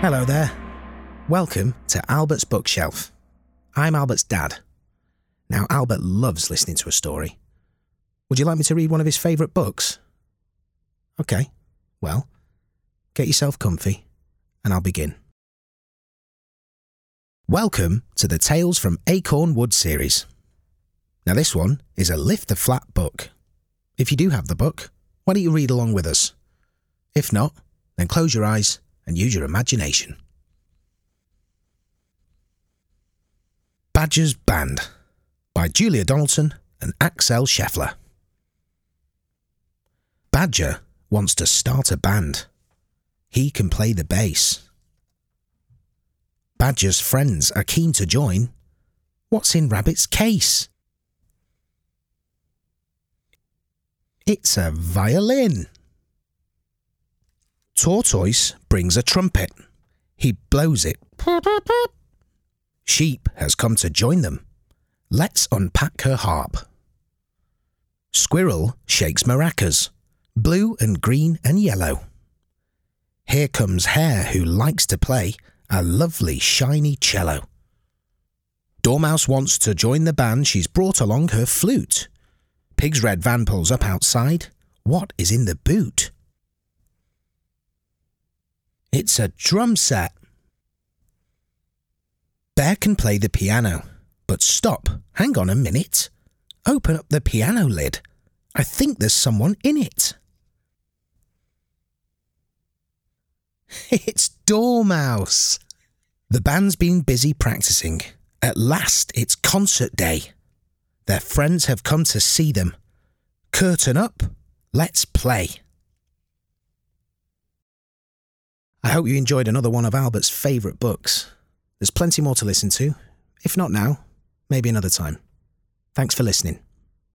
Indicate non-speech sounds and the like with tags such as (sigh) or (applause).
Hello there. Welcome to Albert's Bookshelf. I'm Albert's dad. Now, Albert loves listening to a story. Would you like me to read one of his favourite books? Okay, well, get yourself comfy and I'll begin. Welcome to the Tales from Acorn Wood series. Now, this one is a lift the flat book. If you do have the book, why don't you read along with us? If not, then close your eyes and use your imagination. Badger's Band by Julia Donaldson and Axel Scheffler. Badger wants to start a band. He can play the bass. Badger's friends are keen to join. What's in Rabbit's case? It's a violin. Tortoise brings a trumpet. He blows it. Sheep has come to join them. Let's unpack her harp. Squirrel shakes maracas, blue and green and yellow. Here comes Hare, who likes to play a lovely shiny cello. Dormouse wants to join the band, she's brought along her flute. Pig's red van pulls up outside. What is in the boot? It's a drum set. Bear can play the piano, but stop, hang on a minute. Open up the piano lid. I think there's someone in it. (laughs) It's Dormouse. The band's been busy practicing. At last, it's concert day. Their friends have come to see them. Curtain up, let's play. I hope you enjoyed another one of Albert's favourite books. There's plenty more to listen to. If not now, maybe another time. Thanks for listening.